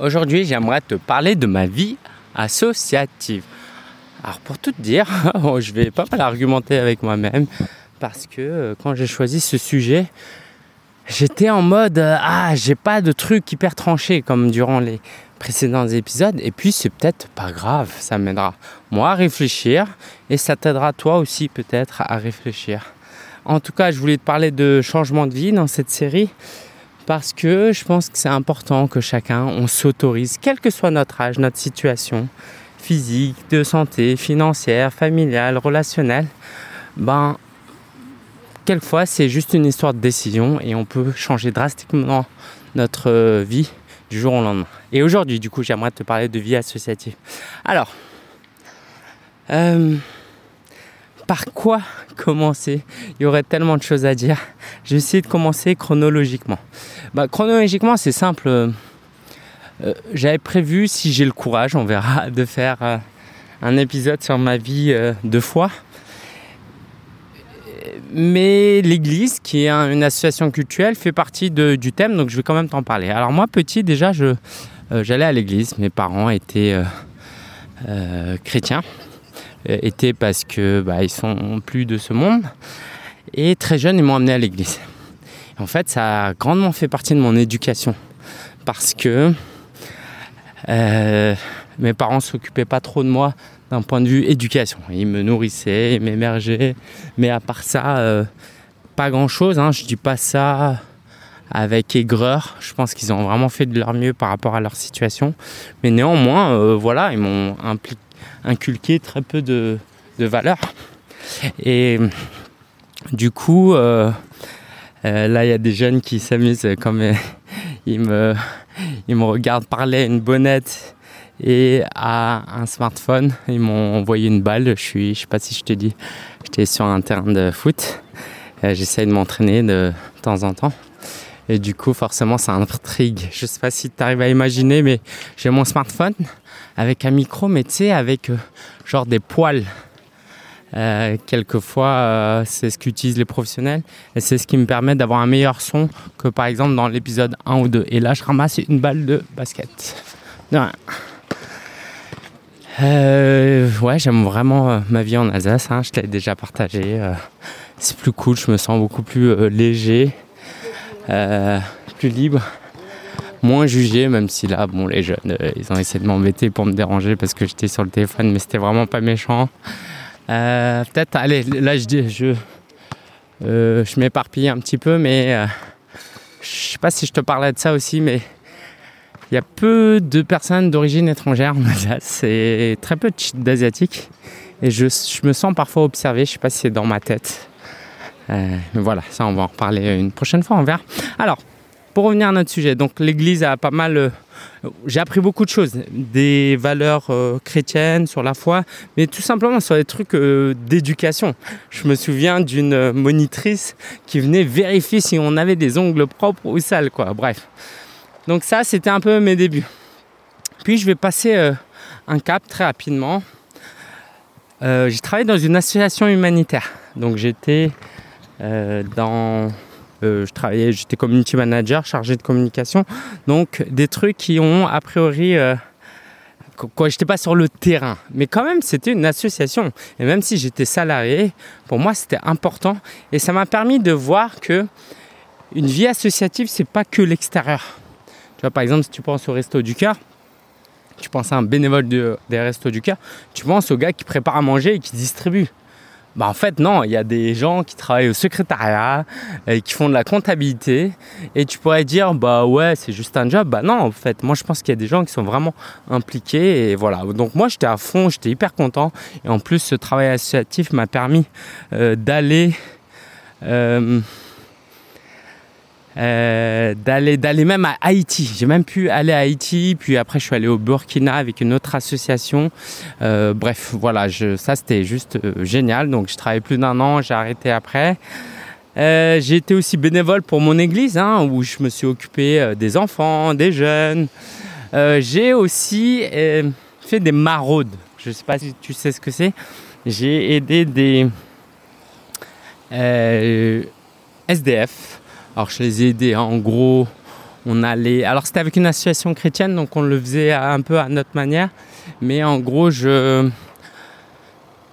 Aujourd'hui, j'aimerais te parler de ma vie associative. Alors pour tout te dire, je vais pas mal argumenter avec moi-même parce que euh, quand j'ai choisi ce sujet, j'étais en mode euh, ah j'ai pas de truc hyper tranché comme durant les précédents épisodes et puis c'est peut-être pas grave, ça m'aidera moi à réfléchir et ça t'aidera toi aussi peut-être à réfléchir. En tout cas, je voulais te parler de changement de vie dans cette série parce que je pense que c'est important que chacun, on s'autorise, quel que soit notre âge, notre situation physique, de santé, financière, familiale, relationnelle, ben, quelquefois c'est juste une histoire de décision et on peut changer drastiquement notre vie du jour au lendemain. Et aujourd'hui, du coup, j'aimerais te parler de vie associative. Alors, euh, par quoi commencer Il y aurait tellement de choses à dire. Je vais essayer de commencer chronologiquement. Bah, chronologiquement, c'est simple. Euh, j'avais prévu, si j'ai le courage, on verra, de faire euh, un épisode sur ma vie euh, de foi. Mais l'Église, qui est une association culturelle, fait partie du thème, donc je vais quand même t'en parler. Alors moi, petit, déjà, j'allais à l'Église. Mes parents étaient chrétiens. Euh, était parce que bah, ils sont plus de ce monde. Et très jeune, ils m'ont amené à l'église. En fait, ça a grandement fait partie de mon éducation parce que euh, mes parents s'occupaient pas trop de moi d'un point de vue éducation. Ils me nourrissaient, ils m'émergeaient, mais à part ça, euh, pas grand chose. Hein. Je dis pas ça avec aigreur. Je pense qu'ils ont vraiment fait de leur mieux par rapport à leur situation. Mais néanmoins, voilà, ils m'ont impliqué inculqué très peu de, valeurs. Et du coup, euh, euh, là, il y a des jeunes qui s'amusent comme euh, ils, me, ils me regardent parler à une bonnette et à un smartphone. Ils m'ont envoyé une balle. Je suis, je sais pas si je te dis, j'étais sur un terrain de foot. J'essaye de m'entraîner de temps en temps. Et du coup, forcément, ça intrigue. Je sais pas si tu arrives à imaginer, mais j'ai mon smartphone avec un micro, mais tu sais, avec euh, genre des poils. Euh, quelquefois, euh, c'est ce qu'utilisent les professionnels et c'est ce qui me permet d'avoir un meilleur son que par exemple dans l'épisode 1 ou 2. Et là, je ramasse une balle de basket. ouais, j'aime vraiment ma vie en Alsace. Hein, je t'ai déjà partagé. c'est plus cool, je me sens beaucoup plus léger. Euh, plus libre, moins jugé, même si là, bon, les jeunes, euh, ils ont essayé de m'embêter pour me déranger parce que j'étais sur le téléphone, mais c'était vraiment pas méchant. Euh, peut-être, allez, là, je dis, je, je m'éparpille un petit peu, mais je sais pas si je te parlais de ça aussi, mais il y a peu de personnes d'origine étrangère en Alsace, c'est très peu d'asiatiques. Et je, je, me sens parfois observé, je sais pas si c'est dans ma tête. Euh, mais voilà, ça on va en reparler une prochaine fois, on verra. Alors, pour revenir à notre sujet, donc l'Église a pas mal... Euh, j'ai appris beaucoup de choses, des valeurs euh, chrétiennes sur la foi, mais tout simplement sur les trucs d'éducation. Je me souviens d'une monitrice qui venait vérifier si on avait des ongles propres ou sales, quoi. Bref. Donc ça, c'était un peu mes débuts. Puis je vais passer un cap très rapidement. j'ai travaillé dans une association humanitaire. Donc j'étais euh, dans euh, j'étais community manager, chargé de communication. Donc des trucs qui ont a priori euh, quoi, j'étais pas sur le terrain, mais quand même c'était une association. Et même si j'étais salarié, pour moi c'était important et ça m'a permis de voir que une vie associative c'est pas que l'extérieur. Tu vois par exemple si tu penses au resto du cœur, tu penses à un bénévole des restos du cœur, tu penses au gars qui prépare à manger et qui distribue. Bah en fait non, il y a des gens qui travaillent au secrétariat et qui font de la comptabilité et tu pourrais dire bah ouais c'est juste un job. Bah non en fait moi je pense qu'il y a des gens qui sont vraiment impliqués et voilà. Donc moi j'étais à fond, j'étais hyper content et en plus ce travail associatif m'a permis euh, d'aller euh, euh, d'aller d'aller même à Haïti. J'ai même pu aller à Haïti, puis après je suis allé au Burkina avec une autre association. Euh, bref, voilà, je, ça c'était juste euh, génial. Donc je travaillé plus d'un an, j'ai arrêté après. j'ai été aussi bénévole pour mon église, hein, où je me suis occupé des enfants, des jeunes. j'ai aussi fait des maraudes. Je ne sais pas si tu sais ce que c'est. J'ai aidé des SDF alors je les ai aidés, hein. en gros, on allait. Alors c'était avec une association chrétienne, donc on le faisait un peu à notre manière. Mais en gros, je,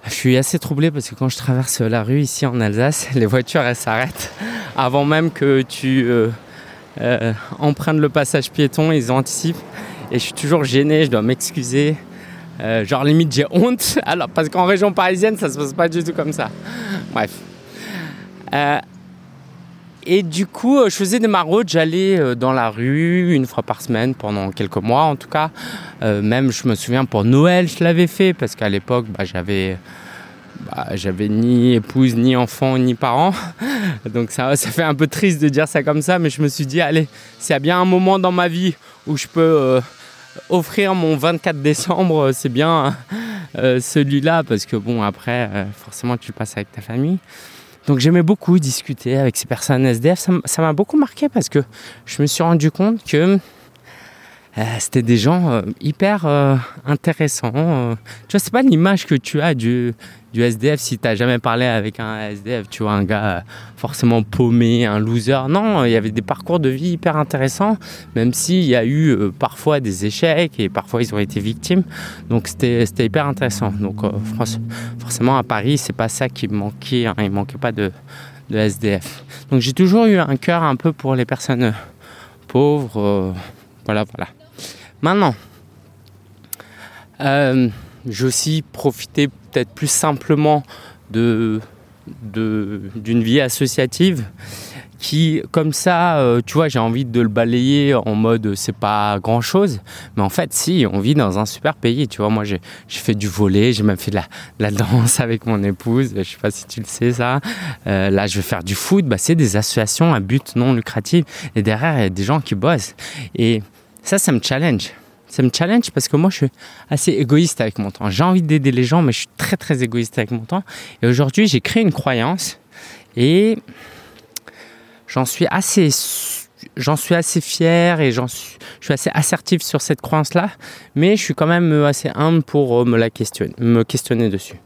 je suis assez troublé parce que quand je traverse la rue ici en Alsace, les voitures elles s'arrêtent avant même que tu euh, euh, empruntes le passage piéton, ils anticipent. Et je suis toujours gêné, je dois m'excuser. Euh, genre limite j'ai honte. Alors parce qu'en région parisienne ça se passe pas du tout comme ça. Bref. Et du coup, euh, je faisais des maraudes, j'allais euh, dans la rue une fois par semaine pendant quelques mois en tout cas. Euh, même, je me souviens, pour Noël, je l'avais fait parce qu'à l'époque, bah, j'avais, bah, ni épouse, ni enfant, ni parents. Donc ça, ça fait un peu triste de dire ça comme ça, mais je me suis dit, allez, s'il y a bien un moment dans ma vie où je peux offrir mon 24 décembre, c'est bien celui-là parce que bon, après, forcément, tu passes avec ta famille. Donc j'aimais beaucoup discuter avec ces personnes SDF. Ça m'a beaucoup marqué parce que je me suis rendu compte que euh, c'était des gens euh, hyper euh, intéressants. tu vois, c'est pas l'image que tu as du, du SDF si tu n'as jamais parlé avec un SDF, tu vois, un gars forcément paumé, un loser. Non, il y avait des parcours de vie hyper intéressants, même s'il y a eu parfois des échecs et parfois ils ont été victimes. Donc c'était hyper intéressant. Donc forcément à Paris, c'est pas ça qui manquait. Hein. il manquait pas de, SDF. Donc j'ai toujours eu un cœur un peu pour les personnes pauvres. voilà, voilà. Maintenant, euh, j'ai aussi profité peut-être plus simplement de, d'une vie associative qui, comme ça, euh, tu vois, j'ai envie de le balayer en mode c'est pas grand chose. Mais en fait, si, on vit dans un super pays. Tu vois, moi, j'ai, fait du volet, j'ai même fait de la, danse avec mon épouse. Je sais pas si tu le sais, ça. Euh, là, je vais faire du foot. Bah, c'est des associations à but non lucratif. Et derrière, il y a des gens qui bossent. Et ça, ça me challenge. Ça me challenge parce que moi, je suis assez égoïste avec mon temps. J'ai envie d'aider les gens, mais je suis très, très égoïste avec mon temps. Et aujourd'hui, j'ai créé une croyance et j'en suis assez j'en suis assez fier et j'en suis, je suis assez assertif sur cette croyance-là, mais je suis quand même assez humble pour euh, me la questionner, me questionner dessus.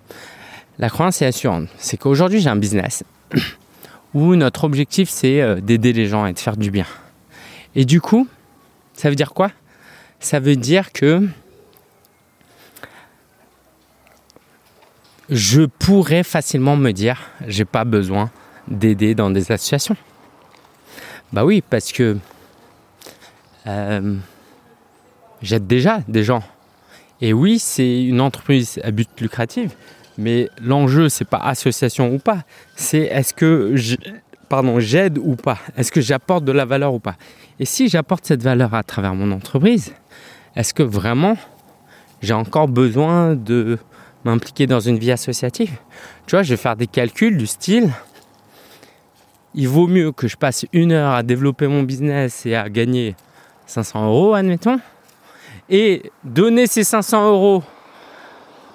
La croyance est assurante. C'est qu'aujourd'hui, j'ai un business où notre objectif, c'est euh, d'aider les gens et de faire du bien. Et du coup, ça veut dire quoi? Ça veut dire que je pourrais facilement me dire j'ai pas besoin d'aider dans des associations. Bah oui, parce que euh, j'aide déjà des gens. Et oui, c'est une entreprise à but lucratif, mais l'enjeu c'est pas association ou pas, c'est est-ce que pardon, j'aide ou pas? Est-ce que j'apporte de la valeur ou pas? Et si j'apporte cette valeur à travers mon entreprise, est-ce que vraiment j'ai encore besoin de m'impliquer dans une vie associative? Tu vois, je vais faire des calculs du style il vaut mieux que je passe une heure à développer mon business et à gagner 500 euros, admettons, et donner ces 500 euros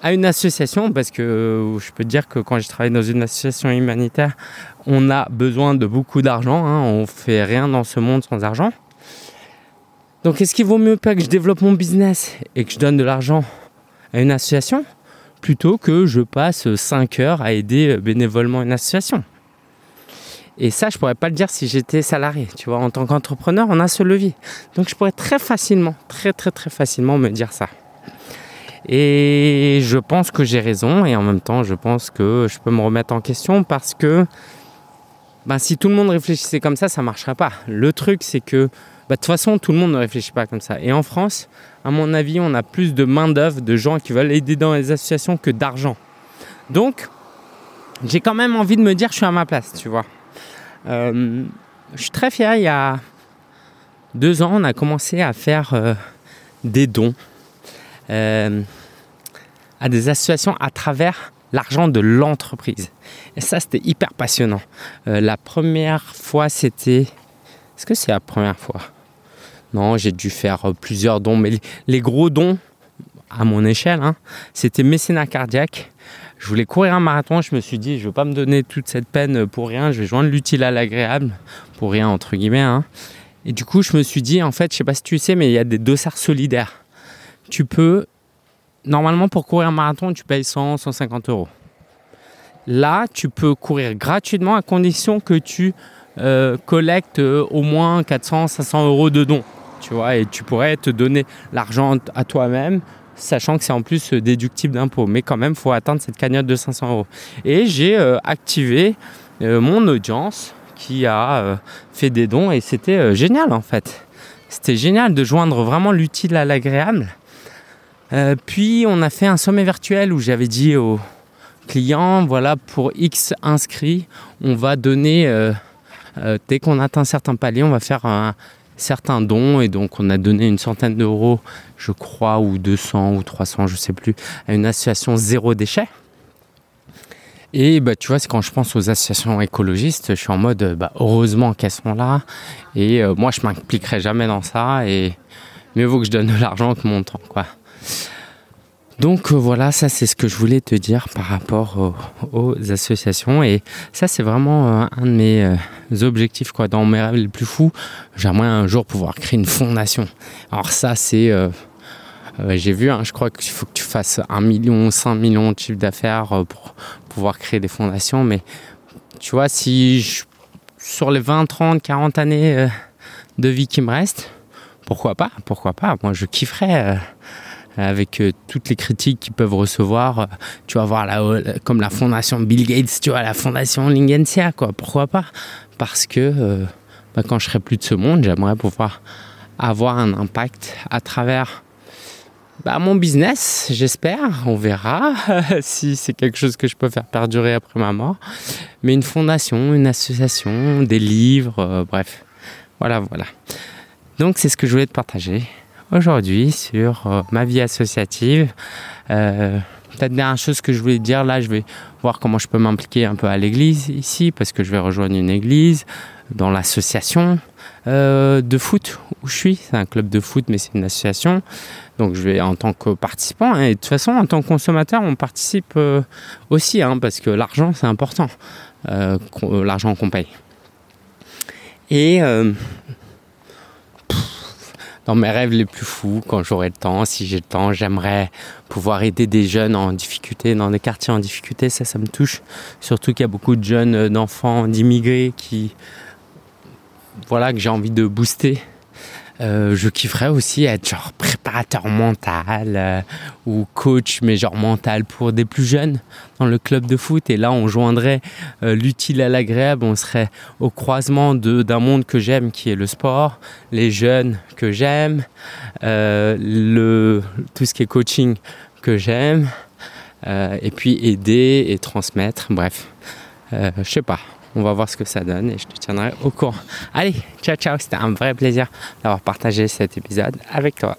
à une association, parce que euh, je peux te dire que quand je travaille dans une association humanitaire, on a besoin de beaucoup d'argent. Hein, on fait rien dans ce monde sans argent. Donc est-ce qu'il vaut mieux pas que je développe mon business et que je donne de l'argent à une association plutôt que je passe 5 heures à aider bénévolement une association? Et ça, je pourrais pas le dire si j'étais salarié. Tu vois, en tant qu'entrepreneur, on a ce levier. Donc, je pourrais très facilement, très, très, très facilement me dire ça. Et je pense que j'ai raison et en même temps, je pense que je peux me remettre en question parce que ben, si tout le monde réfléchissait comme ça, ça ne marcherait pas. Le truc, c'est que bah, de toute façon, tout le monde ne réfléchit pas comme ça. Et en France, à mon avis, on a plus de main-d'œuvre, de gens qui veulent aider dans les associations que d'argent. Donc, j'ai quand même envie de me dire, je suis à ma place, tu vois. Euh, je suis très fier, il y a deux ans, on a commencé à faire euh, des dons euh, à des associations à travers l'argent de l'entreprise. Et ça, c'était hyper passionnant. Euh, la première fois, c'était... Est-ce que c'est la première fois? Non, j'ai dû faire plusieurs dons, mais les, gros dons, à mon échelle, hein, c'était mécénat cardiaque. Je voulais courir un marathon, je me suis dit, je ne veux pas me donner toute cette peine pour rien, je vais joindre l'utile à l'agréable, pour rien entre guillemets. Hein. Et du coup, je me suis dit, en fait, je sais pas si tu sais, mais il y a des dossards solidaires tu peux, normalement pour courir un marathon, tu payes 100, 150 euros. Là, tu peux courir gratuitement à condition que tu collecte au moins 400, 500 euros de dons. Tu vois, et tu pourrais te donner l'argent à toi-même sachant que c'est en plus déductible d'impôt. Mais quand même, il faut atteindre cette cagnotte de 500 euros. Et j'ai activé mon audience qui a fait des dons et c'était génial en fait. C'était génial de joindre vraiment l'utile à l'agréable. Euh, puis on a fait un sommet virtuel où j'avais dit aux clients, voilà, pour X inscrits, on va donner, euh, euh, dès qu'on atteint un certain palier, on va faire un certain don. Et donc on a donné une centaine d'euros, je crois, ou 200 ou 300, je sais plus, à une association zéro déchet. Et bah, tu vois, c'est quand je pense aux associations écologistes, je suis en mode, bah, heureusement qu'elles sont là. Et moi, je m'impliquerai jamais dans ça. Et mieux vaut que je donne de l'argent que mon temps, quoi. Donc euh, voilà, ça c'est ce que je voulais te dire par rapport aux, associations. Et ça, c'est vraiment euh, un de mes objectifs, quoi. Dans mes rêves les plus fous, j'aimerais un jour pouvoir créer une fondation. Alors ça, c'est j'ai vu, hein, je crois qu'il faut que tu fasses 1 million, 5 millions de chiffre d'affaires pour pouvoir créer des fondations. Mais tu vois, si sur les 20, 30, 40 années euh, de vie qui me restent, pourquoi pas Pourquoi pas Moi, je kifferais. Euh, avec euh, toutes les critiques qu'ils peuvent recevoir, tu vas voir là, comme la fondation Bill Gates, tu vois, la fondation Lingensia, quoi. Pourquoi pas? Parce que bah, quand je serai plus de ce monde, j'aimerais pouvoir avoir un impact à travers bah, mon business, j'espère, on verra si c'est quelque chose que je peux faire perdurer après ma mort. Mais une fondation, une association, des livres, euh, bref. Voilà, voilà. Donc c'est ce que je voulais te partager aujourd'hui sur euh, ma vie associative. Euh, Peut-être dernière chose que je voulais dire, là je vais voir comment je peux m'impliquer un peu à l'église ici, parce que je vais rejoindre une église dans l'association de foot où je suis. C'est un club de foot, mais c'est une association. Donc je vais en tant que participant, hein, et de toute façon en tant que consommateur, on participe euh, aussi, hein, parce que l'argent c'est important, euh, euh, l'argent qu'on paye. Et dans mes rêves les plus fous, quand j'aurai le temps, si j'ai le temps, j'aimerais pouvoir aider des jeunes en difficulté, dans des quartiers en difficulté, ça, ça me touche. Surtout qu'il y a beaucoup de jeunes, d'enfants, d'immigrés qui, voilà, que j'ai envie de booster euh, je kifferais aussi être préparateur mental euh, ou coach, mais genre mental pour des plus jeunes dans le club de foot. Et là, on joindrait euh, l'utile à l'agréable. On serait au croisement d'un monde que j'aime, qui est le sport, les jeunes que j'aime, le, tout ce qui est coaching que j'aime, et puis aider et transmettre. Bref, je sais pas. On va voir ce que ça donne et je te tiendrai au courant. Allez, ciao ciao, c'était un vrai plaisir d'avoir partagé cet épisode avec toi.